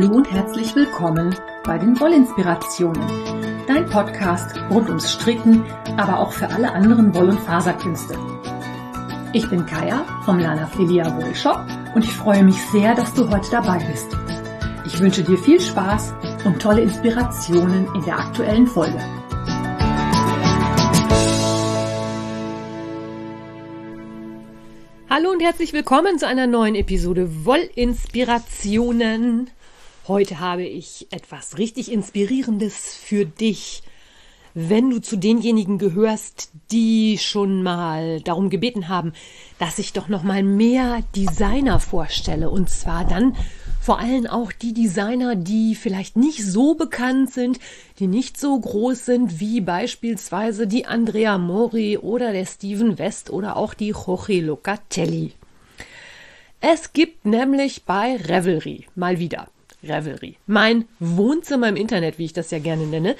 Hallo und herzlich willkommen bei den Wollinspirationen, dein Podcast rund ums Stricken, aber auch für alle anderen Woll- und Faserkünste. Ich bin Kaya vom Lana Filia Wollshop und ich freue mich sehr, dass du heute dabei bist. Ich wünsche dir viel Spaß und tolle Inspirationen in der aktuellen Folge. Hallo und herzlich willkommen zu einer neuen Episode Wollinspirationen. Heute habe ich etwas richtig Inspirierendes für dich. Wenn du zu denjenigen gehörst, die schon mal darum gebeten haben, dass ich doch noch mal mehr Designer vorstelle und zwar dann vor allem auch die Designer, die vielleicht nicht so bekannt sind, die nicht so groß sind wie beispielsweise die Andrea Mori oder der Steven West oder auch die Jorge Locatelli. Es gibt nämlich bei Revelry mal wieder Revelry, mein Wohnzimmer im Internet, wie ich das ja gerne nenne.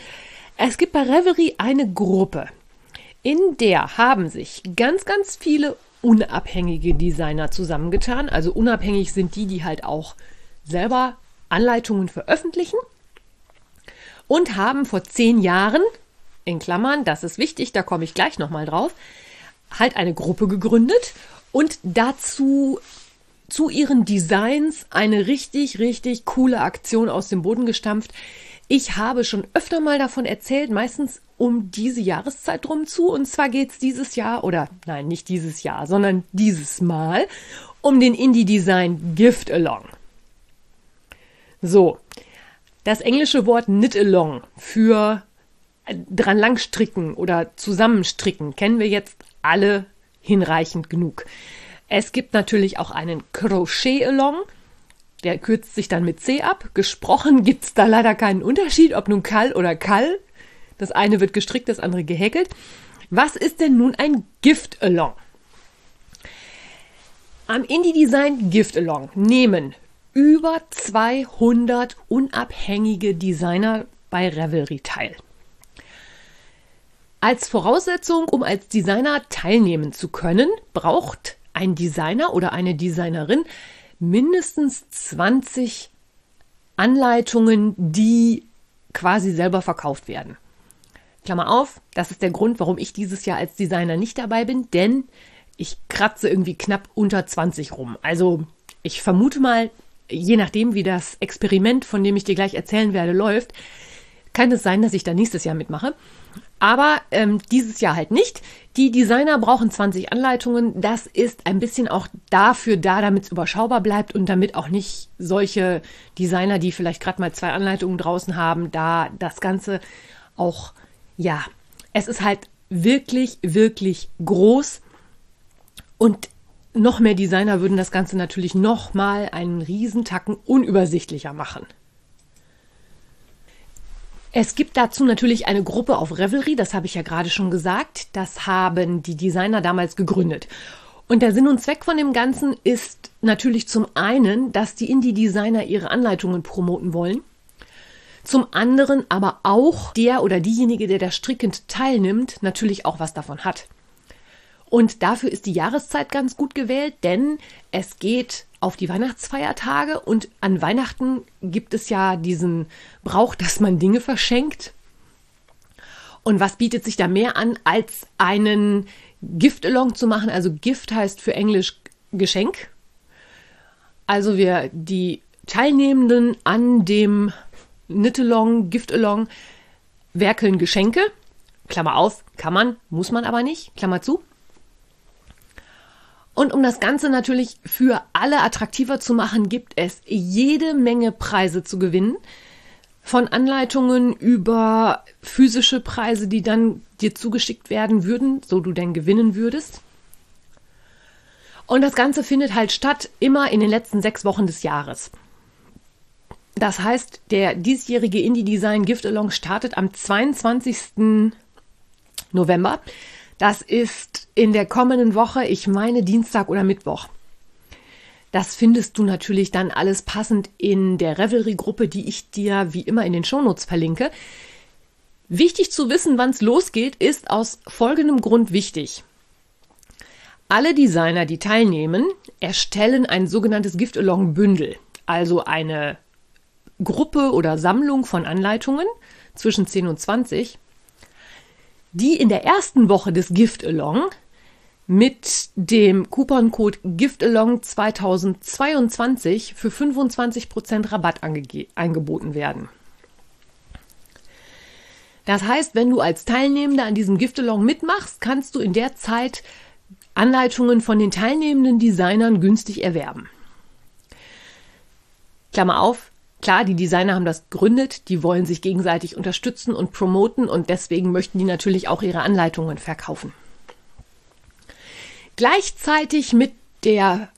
Es gibt bei Revelry eine Gruppe, in der haben sich ganz, ganz viele unabhängige Designer zusammengetan. Also unabhängig sind die, die halt auch selber Anleitungen veröffentlichen und haben vor zehn Jahren, in Klammern, das ist wichtig, da komme ich gleich nochmal drauf, halt eine Gruppe gegründet und dazu zu ihren Designs eine richtig, richtig coole Aktion aus dem Boden gestampft. Ich habe schon öfter mal davon erzählt, meistens um diese Jahreszeit drum zu. Und zwar geht es dieses Jahr, oder nein, nicht dieses Jahr, sondern dieses Mal um den Indie-Design Gift Along. So, das englische Wort knit along für äh, dran langstricken oder zusammenstricken kennen wir jetzt alle hinreichend genug. Es gibt natürlich auch einen Crochet along, der kürzt sich dann mit C ab. Gesprochen gibt es da leider keinen Unterschied, ob nun Kall oder Kall. Das eine wird gestrickt, das andere gehäkelt. Was ist denn nun ein Gift along? Am Indie Design Gift Along nehmen über 200 unabhängige Designer bei Revelry teil. Als Voraussetzung, um als Designer teilnehmen zu können, braucht ein Designer oder eine Designerin mindestens 20 Anleitungen, die quasi selber verkauft werden. Klammer auf, das ist der Grund, warum ich dieses Jahr als Designer nicht dabei bin, denn ich kratze irgendwie knapp unter 20 rum. Also ich vermute mal, je nachdem, wie das Experiment, von dem ich dir gleich erzählen werde, läuft, kann es sein, dass ich da nächstes Jahr mitmache. Aber ähm, dieses Jahr halt nicht. Die Designer brauchen 20 Anleitungen. Das ist ein bisschen auch dafür da, damit es überschaubar bleibt und damit auch nicht solche Designer, die vielleicht gerade mal zwei Anleitungen draußen haben, da das Ganze auch, ja, es ist halt wirklich, wirklich groß. Und noch mehr Designer würden das Ganze natürlich noch mal einen Riesentacken unübersichtlicher machen. Es gibt dazu natürlich eine Gruppe auf Revelry, das habe ich ja gerade schon gesagt. Das haben die Designer damals gegründet. Und der Sinn und Zweck von dem Ganzen ist natürlich zum einen, dass die Indie-Designer ihre Anleitungen promoten wollen. Zum anderen aber auch der oder diejenige, der da strickend teilnimmt, natürlich auch was davon hat. Und dafür ist die Jahreszeit ganz gut gewählt, denn es geht auf die Weihnachtsfeiertage und an Weihnachten gibt es ja diesen Brauch, dass man Dinge verschenkt. Und was bietet sich da mehr an, als einen Gift-Along zu machen? Also Gift heißt für Englisch Geschenk. Also wir, die Teilnehmenden an dem Knit-Along, Gift-Along werkeln Geschenke. Klammer auf, kann man, muss man aber nicht, Klammer zu. Und um das Ganze natürlich für alle attraktiver zu machen, gibt es jede Menge Preise zu gewinnen. Von Anleitungen über physische Preise, die dann dir zugeschickt werden würden, so du denn gewinnen würdest. Und das Ganze findet halt statt immer in den letzten sechs Wochen des Jahres. Das heißt, der diesjährige Indie Design Gift Along startet am 22. November. Das ist in der kommenden Woche, ich meine Dienstag oder Mittwoch. Das findest du natürlich dann alles passend in der Revelry-Gruppe, die ich dir wie immer in den Shownotes verlinke. Wichtig zu wissen, wann es losgeht, ist aus folgendem Grund wichtig. Alle Designer, die teilnehmen, erstellen ein sogenanntes Gift-Along-Bündel, also eine Gruppe oder Sammlung von Anleitungen zwischen 10 und 20, die in der ersten Woche des Gift Along mit dem Couponcode GIFTALONG 2022 für 25% Rabatt angeboten werden. Das heißt, wenn du als Teilnehmender an diesem Giftalong mitmachst, kannst du in der Zeit Anleitungen von den teilnehmenden Designern günstig erwerben. Klammer auf, klar, die Designer haben das gegründet, die wollen sich gegenseitig unterstützen und promoten und deswegen möchten die natürlich auch ihre Anleitungen verkaufen. Gleichzeitig mit der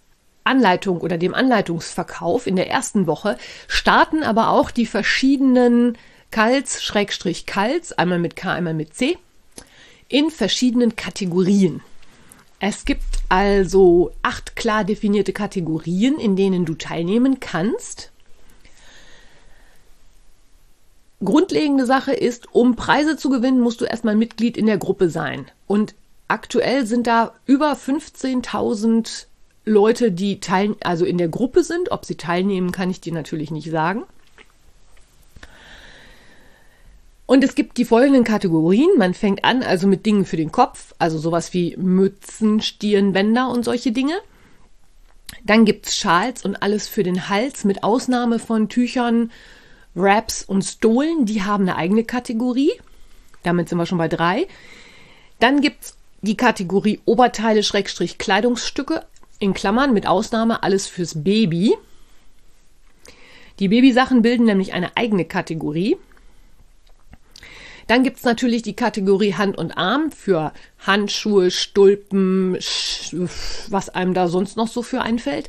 Anleitung oder dem Anleitungsverkauf in der ersten Woche starten aber auch die verschiedenen Kals, Schrägstrich Kals, einmal mit K, einmal mit C, in verschiedenen Kategorien. Es gibt also acht klar definierte Kategorien, in denen du teilnehmen kannst. Grundlegende Sache ist, um Preise zu gewinnen, musst du erstmal Mitglied in der Gruppe sein. Und aktuell sind da über 15.000 Leute, die teil also in der Gruppe sind. Ob sie teilnehmen, kann ich dir natürlich nicht sagen. Und es gibt die folgenden Kategorien. Man fängt an also mit Dingen für den Kopf, also sowas wie Mützen, Stirnbänder und solche Dinge. Dann gibt es Schals und alles für den Hals, mit Ausnahme von Tüchern, Wraps und Stolen. Die haben eine eigene Kategorie. Damit sind wir schon bei drei. Dann gibt es die Kategorie Oberteile Schrägstrich Kleidungsstücke in Klammern mit Ausnahme alles fürs Baby. Die Babysachen bilden nämlich eine eigene Kategorie. Dann gibt es natürlich die Kategorie Hand und Arm für Handschuhe, Stulpen, was einem da sonst noch so für einfällt.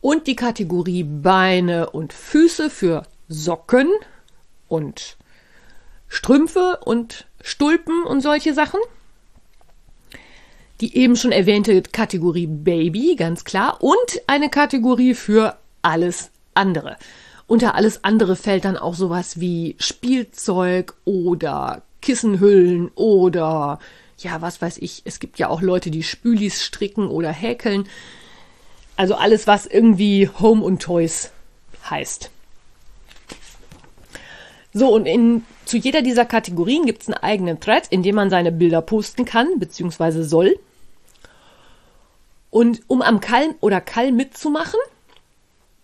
Und die Kategorie Beine und Füße für Socken und Strümpfe und Stulpen und solche Sachen. Die eben schon erwähnte Kategorie Baby, ganz klar. Und eine Kategorie für alles andere. Unter alles andere fällt dann auch sowas wie Spielzeug oder Kissenhüllen oder ja, was weiß ich. Es gibt ja auch Leute, die Spülis stricken oder häkeln. Also alles, was irgendwie Home und Toys heißt. So, und in, zu jeder dieser Kategorien gibt es einen eigenen Thread, in dem man seine Bilder posten kann, beziehungsweise soll. Und um am Kall oder Kall mitzumachen,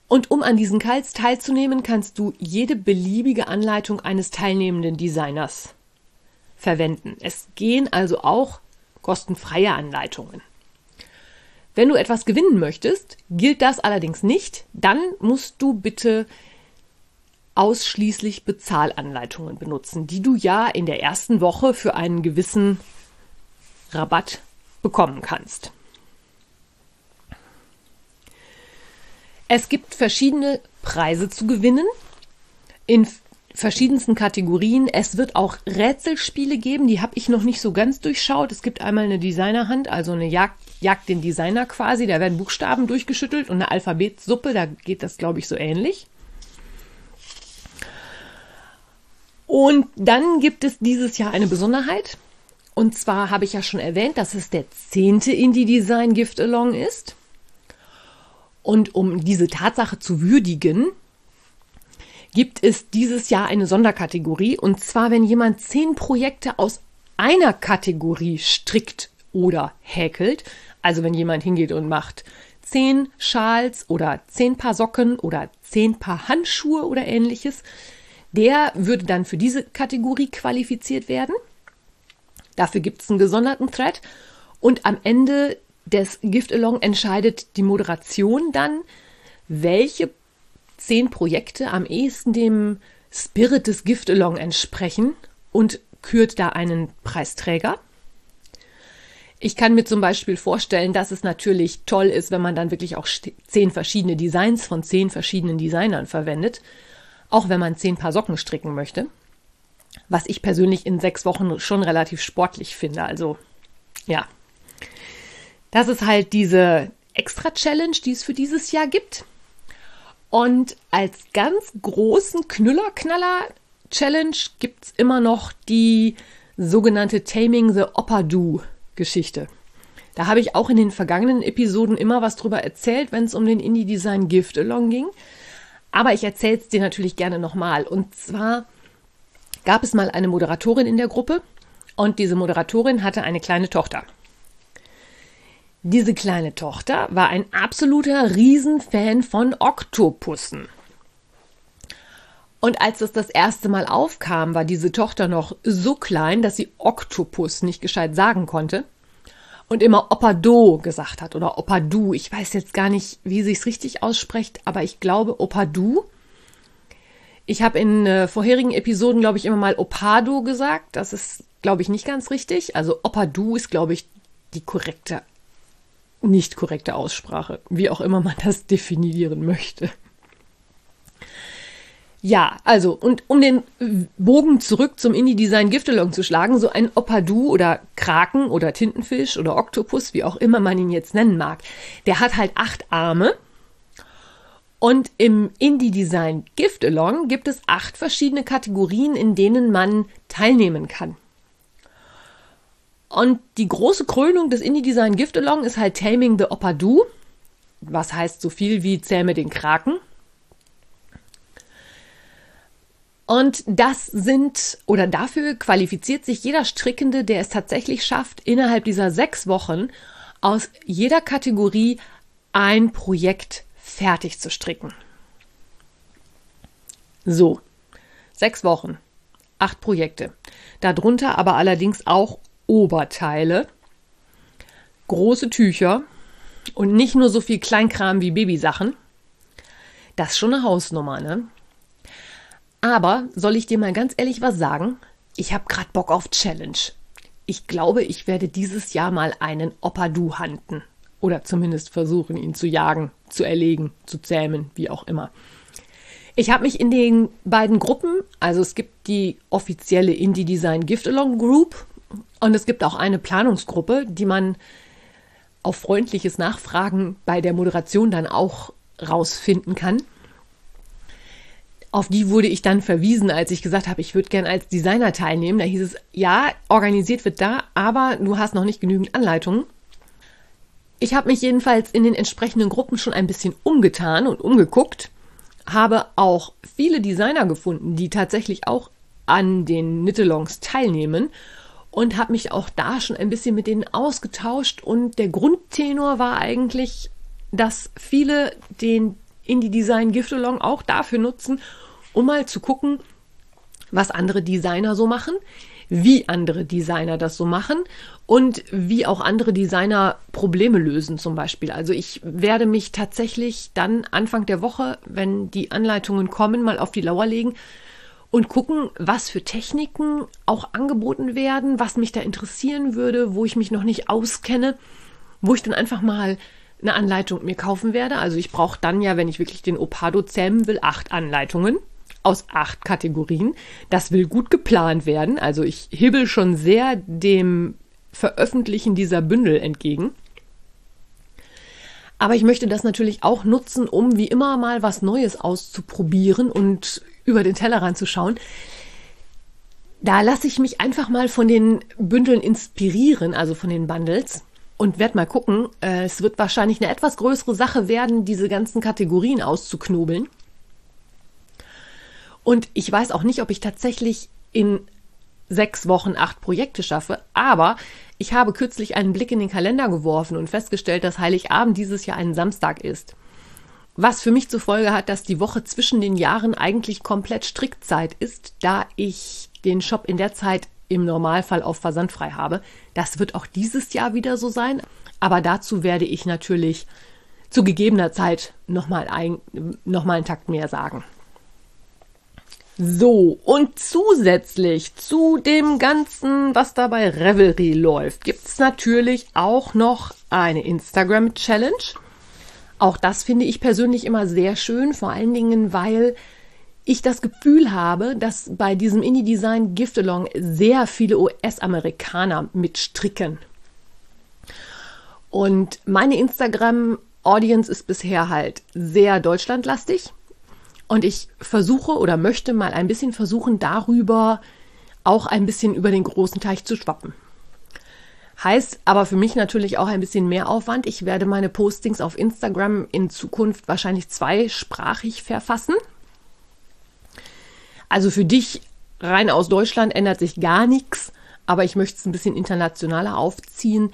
und um an diesen Kals teilzunehmen, kannst du jede beliebige Anleitung eines teilnehmenden Designers verwenden. Es gehen also auch kostenfreie Anleitungen. Wenn du etwas gewinnen möchtest, gilt das allerdings nicht. Dann musst du bitte ausschließlich Bezahlanleitungen benutzen, die du ja in der ersten Woche für einen gewissen Rabatt bekommen kannst. Es gibt verschiedene Preise zu gewinnen in verschiedensten Kategorien. Es wird auch Rätselspiele geben, die habe ich noch nicht so ganz durchschaut. Es gibt einmal eine Designerhand, also eine Jagd, Jagd den Designer quasi. Da werden Buchstaben durchgeschüttelt und eine Alphabetsuppe, da geht das, glaube ich, so ähnlich. Und dann gibt es dieses Jahr eine Besonderheit. Und zwar habe ich ja schon erwähnt, dass es der zehnte Indie Design Gift Along ist. Und um diese Tatsache zu würdigen, gibt es dieses Jahr eine Sonderkategorie. Und zwar, wenn jemand zehn Projekte aus einer Kategorie strickt oder häkelt. Also wenn jemand hingeht und macht zehn Schals oder zehn Paar Socken oder zehn Paar Handschuhe oder ähnliches, der würde dann für diese Kategorie qualifiziert werden. Dafür gibt es einen gesonderten Thread. Und am Ende des Gift Along entscheidet die Moderation dann, welche zehn Projekte am ehesten dem Spirit des Gift Along entsprechen und kürt da einen Preisträger. Ich kann mir zum Beispiel vorstellen, dass es natürlich toll ist, wenn man dann wirklich auch zehn verschiedene Designs von zehn verschiedenen Designern verwendet, auch wenn man zehn Paar Socken stricken möchte. Was ich persönlich in sechs Wochen schon relativ sportlich finde. Also ja, das ist halt diese Extra-Challenge, die es für dieses Jahr gibt. Und als ganz großen Knüller-Knaller-Challenge gibt es immer noch die sogenannte Taming the Opadu-Geschichte. Da habe ich auch in den vergangenen Episoden immer was drüber erzählt, wenn es um den Indie-Design Gift Along ging. Aber ich erzähle es dir natürlich gerne nochmal. Und zwar gab es mal eine Moderatorin in der Gruppe und diese Moderatorin hatte eine kleine Tochter. Diese kleine Tochter war ein absoluter Riesenfan von Oktopussen. Und als das das erste Mal aufkam, war diese Tochter noch so klein, dass sie Oktopus nicht gescheit sagen konnte und immer Opado gesagt hat oder Opadu. Ich weiß jetzt gar nicht, wie sie es richtig ausspricht, aber ich glaube Opadu. Ich habe in äh, vorherigen Episoden, glaube ich, immer mal Opado gesagt. Das ist, glaube ich, nicht ganz richtig. Also Opadu ist, glaube ich, die korrekte, nicht korrekte Aussprache, wie auch immer man das definieren möchte. Ja, also, und um den Bogen zurück zum Indie-Design Giftelong zu schlagen, so ein Opadu oder Kraken oder Tintenfisch oder Oktopus, wie auch immer man ihn jetzt nennen mag, der hat halt acht Arme. Und im Indie-Design Gift-Along gibt es acht verschiedene Kategorien, in denen man teilnehmen kann. Und die große Krönung des Indie-Design Gift-Along ist halt Taming the Opadu, was heißt so viel wie Zähme den Kraken. Und das sind oder dafür qualifiziert sich jeder Strickende, der es tatsächlich schafft, innerhalb dieser sechs Wochen aus jeder Kategorie ein Projekt fertig zu stricken. So, sechs Wochen, acht Projekte. Darunter aber allerdings auch Oberteile, große Tücher und nicht nur so viel Kleinkram wie Babysachen. Das ist schon eine Hausnummer, ne? Aber soll ich dir mal ganz ehrlich was sagen? Ich habe gerade Bock auf Challenge. Ich glaube, ich werde dieses Jahr mal einen Opadu handen. Oder zumindest versuchen, ihn zu jagen, zu erlegen, zu zähmen, wie auch immer. Ich habe mich in den beiden Gruppen, also es gibt die offizielle Indie Design Gift Along Group und es gibt auch eine Planungsgruppe, die man auf freundliches Nachfragen bei der Moderation dann auch rausfinden kann auf die wurde ich dann verwiesen, als ich gesagt habe, ich würde gern als Designer teilnehmen. Da hieß es, ja, organisiert wird da, aber du hast noch nicht genügend Anleitungen. Ich habe mich jedenfalls in den entsprechenden Gruppen schon ein bisschen umgetan und umgeguckt, habe auch viele Designer gefunden, die tatsächlich auch an den Nittelongs teilnehmen und habe mich auch da schon ein bisschen mit denen ausgetauscht und der Grundtenor war eigentlich, dass viele den Indie Design Gift Along auch dafür nutzen, um mal zu gucken, was andere Designer so machen, wie andere Designer das so machen und wie auch andere Designer Probleme lösen zum Beispiel. Also ich werde mich tatsächlich dann Anfang der Woche, wenn die Anleitungen kommen, mal auf die Lauer legen und gucken, was für Techniken auch angeboten werden, was mich da interessieren würde, wo ich mich noch nicht auskenne, wo ich dann einfach mal eine Anleitung mir kaufen werde. Also ich brauche dann ja, wenn ich wirklich den Opado zähmen will, acht Anleitungen aus acht Kategorien. Das will gut geplant werden. Also ich hibbel schon sehr dem Veröffentlichen dieser Bündel entgegen. Aber ich möchte das natürlich auch nutzen, um wie immer mal was Neues auszuprobieren und über den Tellerrand zu schauen. Da lasse ich mich einfach mal von den Bündeln inspirieren, also von den Bundles und werde mal gucken. Äh, es wird wahrscheinlich eine etwas größere Sache werden, diese ganzen Kategorien auszuknobeln. Und ich weiß auch nicht, ob ich tatsächlich in sechs Wochen acht Projekte schaffe, aber ich habe kürzlich einen Blick in den Kalender geworfen und festgestellt, dass Heiligabend dieses Jahr ein Samstag ist. Was für mich zur Folge hat, dass die Woche zwischen den Jahren eigentlich komplett Strickzeit ist, da ich den Shop in der Zeit im Normalfall auf versandfrei habe. Das wird auch dieses Jahr wieder so sein, aber dazu werde ich natürlich zu gegebener Zeit nochmal ein, noch einen Takt mehr sagen. So, und zusätzlich zu dem Ganzen, was da bei Revelry läuft, gibt es natürlich auch noch eine Instagram-Challenge. Auch das finde ich persönlich immer sehr schön, vor allen Dingen, weil ich das Gefühl habe, dass bei diesem Indie-Design Gift-Along sehr viele US-Amerikaner mitstricken. Und meine Instagram-Audience ist bisher halt sehr deutschlandlastig. Und ich versuche oder möchte mal ein bisschen versuchen, darüber auch ein bisschen über den großen Teich zu schwappen. Heißt aber für mich natürlich auch ein bisschen mehr Aufwand. Ich werde meine Postings auf Instagram in Zukunft wahrscheinlich zweisprachig verfassen. Also für dich rein aus Deutschland ändert sich gar nichts, aber ich möchte es ein bisschen internationaler aufziehen,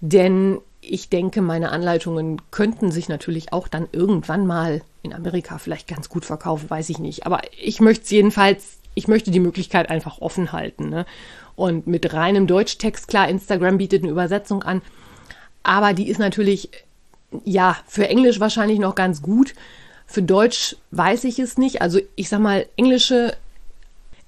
denn ich denke, meine Anleitungen könnten sich natürlich auch dann irgendwann mal in Amerika vielleicht ganz gut verkaufen, weiß ich nicht. Aber ich möchte es jedenfalls, ich möchte die Möglichkeit einfach offen halten. Ne? Und mit reinem Deutschtext, klar, Instagram bietet eine Übersetzung an, aber die ist natürlich, ja, für Englisch wahrscheinlich noch ganz gut. Für Deutsch weiß ich es nicht. Also ich sag mal, englische,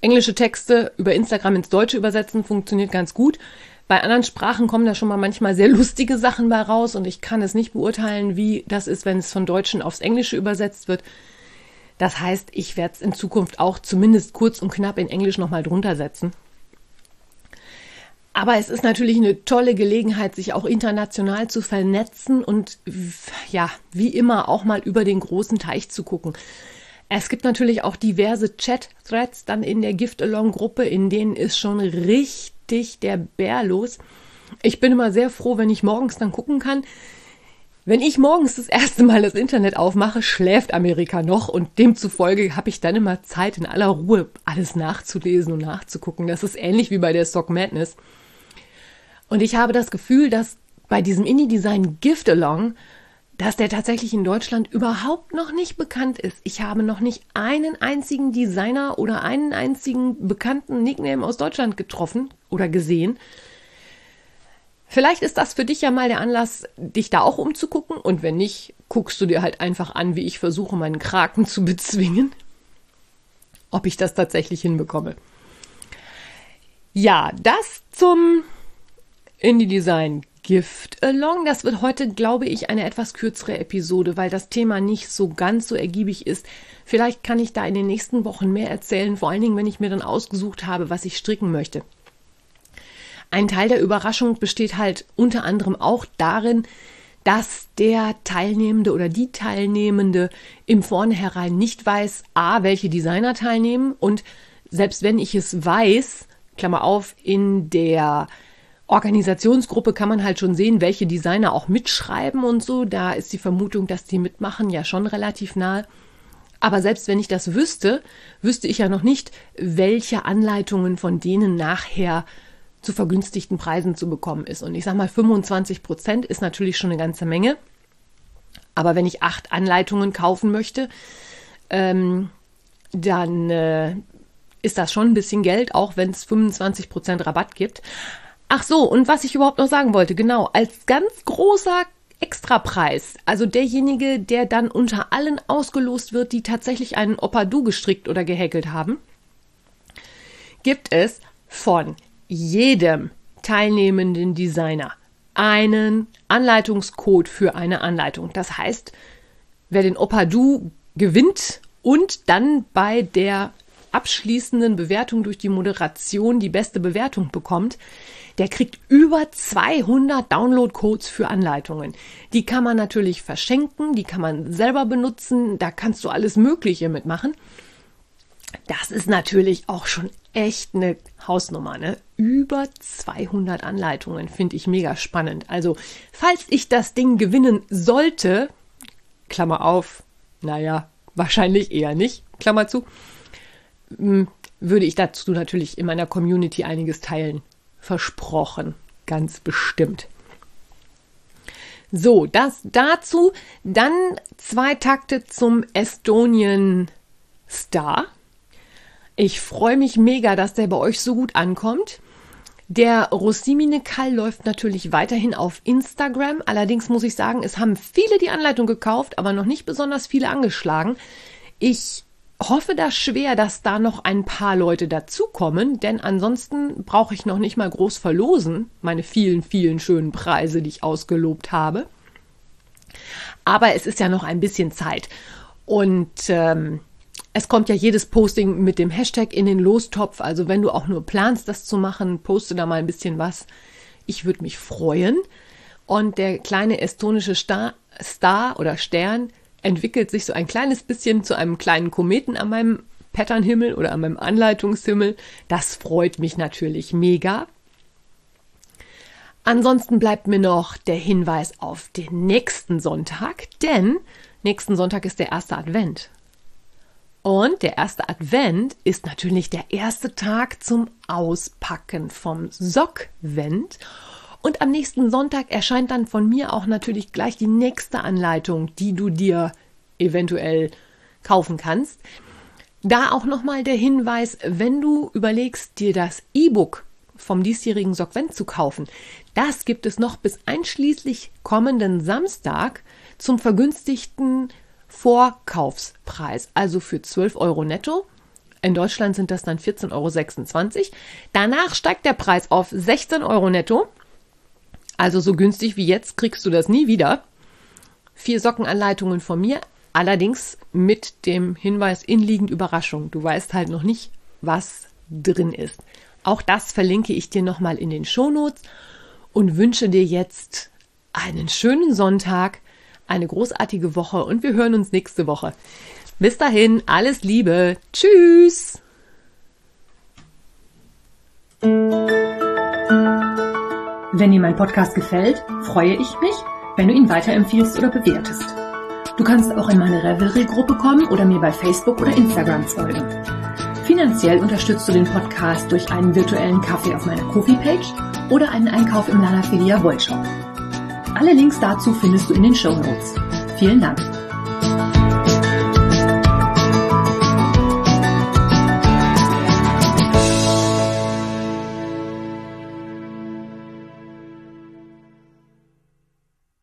englische Texte über Instagram ins Deutsche übersetzen funktioniert ganz gut. Bei anderen Sprachen kommen da schon mal manchmal sehr lustige Sachen bei raus und ich kann es nicht beurteilen, wie das ist, wenn es von Deutschen aufs Englische übersetzt wird. Das heißt, ich werde es in Zukunft auch zumindest kurz und knapp in Englisch nochmal drunter setzen. Aber es ist natürlich eine tolle Gelegenheit, sich auch international zu vernetzen und ja, wie immer auch mal über den großen Teich zu gucken. Es gibt natürlich auch diverse Chat-Threads dann in der Gift-Along-Gruppe, in denen ist schon richtig der Bär los. Ich bin immer sehr froh, wenn ich morgens dann gucken kann. Wenn ich morgens das erste Mal das Internet aufmache, schläft Amerika noch und demzufolge habe ich dann immer Zeit, in aller Ruhe alles nachzulesen und nachzugucken. Das ist ähnlich wie bei der Stock Madness. Und ich habe das Gefühl, dass bei diesem Indie-Design Gift Along, dass der tatsächlich in Deutschland überhaupt noch nicht bekannt ist. Ich habe noch nicht einen einzigen Designer oder einen einzigen bekannten Nickname aus Deutschland getroffen oder gesehen. Vielleicht ist das für dich ja mal der Anlass, dich da auch umzugucken. Und wenn nicht, guckst du dir halt einfach an, wie ich versuche, meinen Kraken zu bezwingen. Ob ich das tatsächlich hinbekomme. Ja, das zum Indie Design Gift Along. Das wird heute, glaube ich, eine etwas kürzere Episode, weil das Thema nicht so ganz so ergiebig ist. Vielleicht kann ich da in den nächsten Wochen mehr erzählen, vor allen Dingen, wenn ich mir dann ausgesucht habe, was ich stricken möchte. Ein Teil der Überraschung besteht halt unter anderem auch darin, dass der Teilnehmende oder die Teilnehmende im Vornherein nicht weiß, a, welche Designer teilnehmen und selbst wenn ich es weiß, Klammer auf, in der Organisationsgruppe kann man halt schon sehen, welche Designer auch mitschreiben und so. Da ist die Vermutung, dass die mitmachen, ja schon relativ nahe. Aber selbst wenn ich das wüsste, wüsste ich ja noch nicht, welche Anleitungen von denen nachher zu vergünstigten Preisen zu bekommen ist. Und ich sage mal, 25 Prozent ist natürlich schon eine ganze Menge. Aber wenn ich acht Anleitungen kaufen möchte, ähm, dann äh, ist das schon ein bisschen Geld, auch wenn es 25 Prozent Rabatt gibt. Ach so, und was ich überhaupt noch sagen wollte, genau, als ganz großer Extrapreis, also derjenige, der dann unter allen ausgelost wird, die tatsächlich einen Opadu gestrickt oder gehäkelt haben, gibt es von jedem teilnehmenden Designer einen Anleitungscode für eine Anleitung. Das heißt, wer den Opadu gewinnt und dann bei der abschließenden Bewertung durch die Moderation die beste Bewertung bekommt, der kriegt über 200 Download-Codes für Anleitungen. Die kann man natürlich verschenken, die kann man selber benutzen, da kannst du alles Mögliche mitmachen. Das ist natürlich auch schon echt eine Hausnummer, ne? Über 200 Anleitungen finde ich mega spannend. Also, falls ich das Ding gewinnen sollte, Klammer auf, naja, wahrscheinlich eher nicht, Klammer zu, würde ich dazu natürlich in meiner Community einiges teilen versprochen, ganz bestimmt. So, das dazu. Dann zwei Takte zum Estonian Star. Ich freue mich mega, dass der bei euch so gut ankommt. Der Rossimine Kall läuft natürlich weiterhin auf Instagram. Allerdings muss ich sagen, es haben viele die Anleitung gekauft, aber noch nicht besonders viele angeschlagen. Ich hoffe da schwer, dass da noch ein paar Leute dazukommen, denn ansonsten brauche ich noch nicht mal groß verlosen, meine vielen, vielen schönen Preise, die ich ausgelobt habe. Aber es ist ja noch ein bisschen Zeit. Und ähm, es kommt ja jedes Posting mit dem Hashtag in den Lostopf. Also wenn du auch nur planst, das zu machen, poste da mal ein bisschen was. Ich würde mich freuen. Und der kleine estonische Star, Star oder Stern entwickelt sich so ein kleines bisschen zu einem kleinen Kometen an meinem Patternhimmel oder an meinem Anleitungshimmel. Das freut mich natürlich mega. Ansonsten bleibt mir noch der Hinweis auf den nächsten Sonntag, denn nächsten Sonntag ist der erste Advent. Und der erste Advent ist natürlich der erste Tag zum Auspacken vom Sockvent. Und am nächsten Sonntag erscheint dann von mir auch natürlich gleich die nächste Anleitung, die du dir eventuell kaufen kannst. Da auch nochmal der Hinweis, wenn du überlegst, dir das E-Book vom diesjährigen Sockvent zu kaufen, das gibt es noch bis einschließlich kommenden Samstag zum vergünstigten Vorkaufspreis, also für 12 Euro netto. In Deutschland sind das dann 14,26 Euro. Danach steigt der Preis auf 16 Euro netto. Also so günstig wie jetzt kriegst du das nie wieder. Vier Sockenanleitungen von mir, allerdings mit dem Hinweis inliegend Überraschung. Du weißt halt noch nicht, was drin ist. Auch das verlinke ich dir nochmal in den Shownotes und wünsche dir jetzt einen schönen Sonntag eine großartige Woche und wir hören uns nächste Woche. Bis dahin, alles Liebe. Tschüss. Wenn dir mein Podcast gefällt, freue ich mich, wenn du ihn weiterempfiehlst oder bewertest. Du kannst auch in meine Revelry-Gruppe kommen oder mir bei Facebook oder Instagram folgen. Finanziell unterstützt du den Podcast durch einen virtuellen Kaffee auf meiner Kofi-Page oder einen Einkauf im Lana Filia Wollshop. Alle Links dazu findest du in den Show Notes. Vielen Dank.